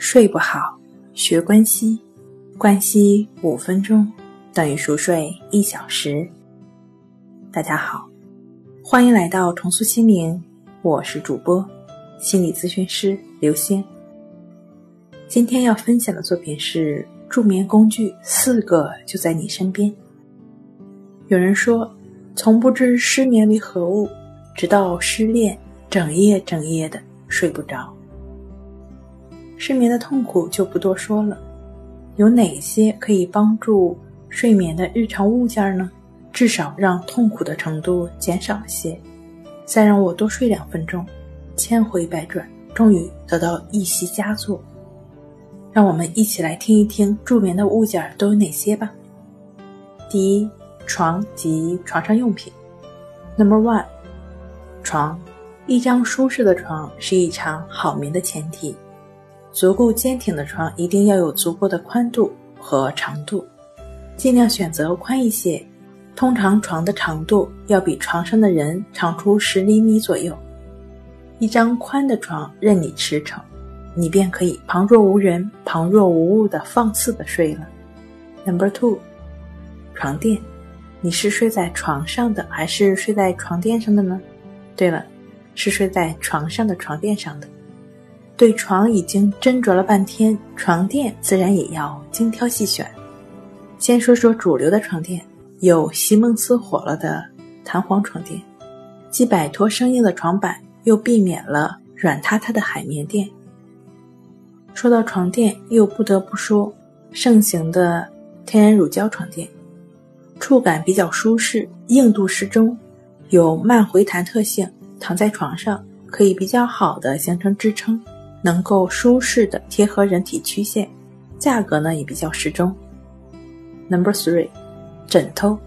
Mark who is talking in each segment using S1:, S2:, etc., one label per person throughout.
S1: 睡不好，学关西，关西五分钟等于熟睡一小时。大家好，欢迎来到重塑心灵，我是主播心理咨询师刘星。今天要分享的作品是助眠工具，四个就在你身边。有人说，从不知失眠为何物，直到失恋，整夜整夜的睡不着。失眠的痛苦就不多说了，有哪些可以帮助睡眠的日常物件呢？至少让痛苦的程度减少些。再让我多睡两分钟，千回百转，终于得到一席佳作。让我们一起来听一听助眠的物件都有哪些吧。第一，床及床上用品。Number one，床，一张舒适的床是一场好眠的前提。足够坚挺的床一定要有足够的宽度和长度，尽量选择宽一些。通常床的长度要比床上的人长出十厘米左右。一张宽的床任你驰骋，你便可以旁若无人、旁若无物的放肆的睡了。Number two，床垫，你是睡在床上的还是睡在床垫上的呢？对了，是睡在床上的床垫上的。对床已经斟酌了半天，床垫自然也要精挑细选。先说说主流的床垫，有席梦思火了的弹簧床垫，既摆脱生硬的床板，又避免了软塌塌的海绵垫。说到床垫，又不得不说盛行的天然乳胶床垫，触感比较舒适，硬度适中，有慢回弹特性，躺在床上可以比较好的形成支撑。能够舒适的贴合人体曲线，价格呢也比较适中。Number three，枕头，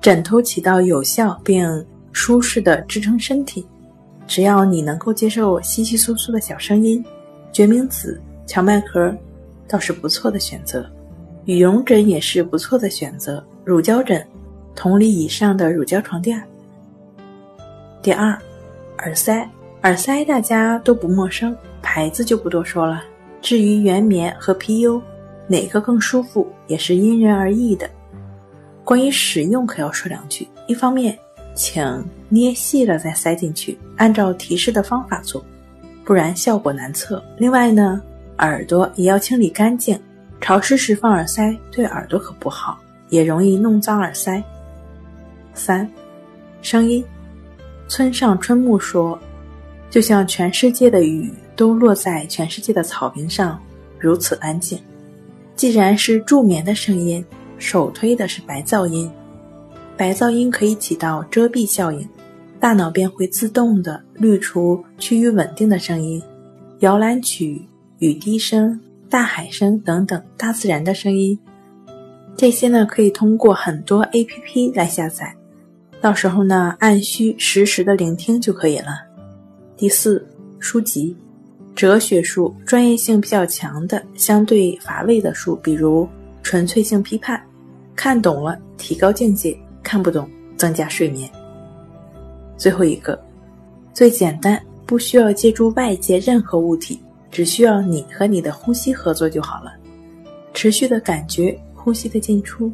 S1: 枕头起到有效并舒适的支撑身体，只要你能够接受稀稀疏疏的小声音，决明子、荞麦壳倒是不错的选择，羽绒枕也是不错的选择，乳胶枕，同理以上的乳胶床垫。第二，耳塞，耳塞大家都不陌生。牌子就不多说了。至于原棉和 PU，哪个更舒服也是因人而异的。关于使用可要说两句：一方面，请捏细了再塞进去，按照提示的方法做，不然效果难测。另外呢，耳朵也要清理干净，潮湿时放耳塞对耳朵可不好，也容易弄脏耳塞。三，声音。村上春木说。就像全世界的雨都落在全世界的草坪上，如此安静。既然是助眠的声音，首推的是白噪音。白噪音可以起到遮蔽效应，大脑便会自动的滤除趋于稳定的声音，摇篮曲、雨滴声、大海声等等大自然的声音。这些呢，可以通过很多 APP 来下载，到时候呢，按需实时的聆听就可以了。第四，书籍，哲学书，专业性比较强的，相对乏味的书，比如纯粹性批判，看懂了提高境界，看不懂增加睡眠。最后一个，最简单，不需要借助外界任何物体，只需要你和你的呼吸合作就好了。持续的感觉呼吸的进出，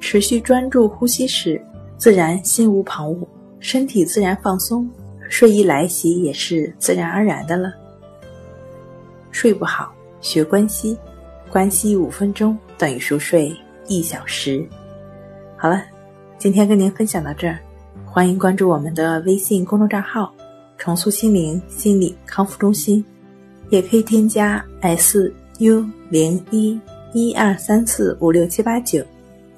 S1: 持续专注呼吸时，自然心无旁骛，身体自然放松。睡意来袭也是自然而然的了。睡不好，学关西，关西五分钟等于熟睡一小时。好了，今天跟您分享到这儿，欢迎关注我们的微信公众账号“重塑心灵心理康复中心”，也可以添加 s u 零一一二三四五六七八九，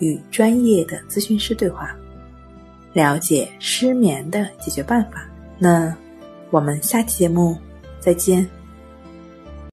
S1: 与专业的咨询师对话，了解失眠的解决办法。那我们下期节目再见。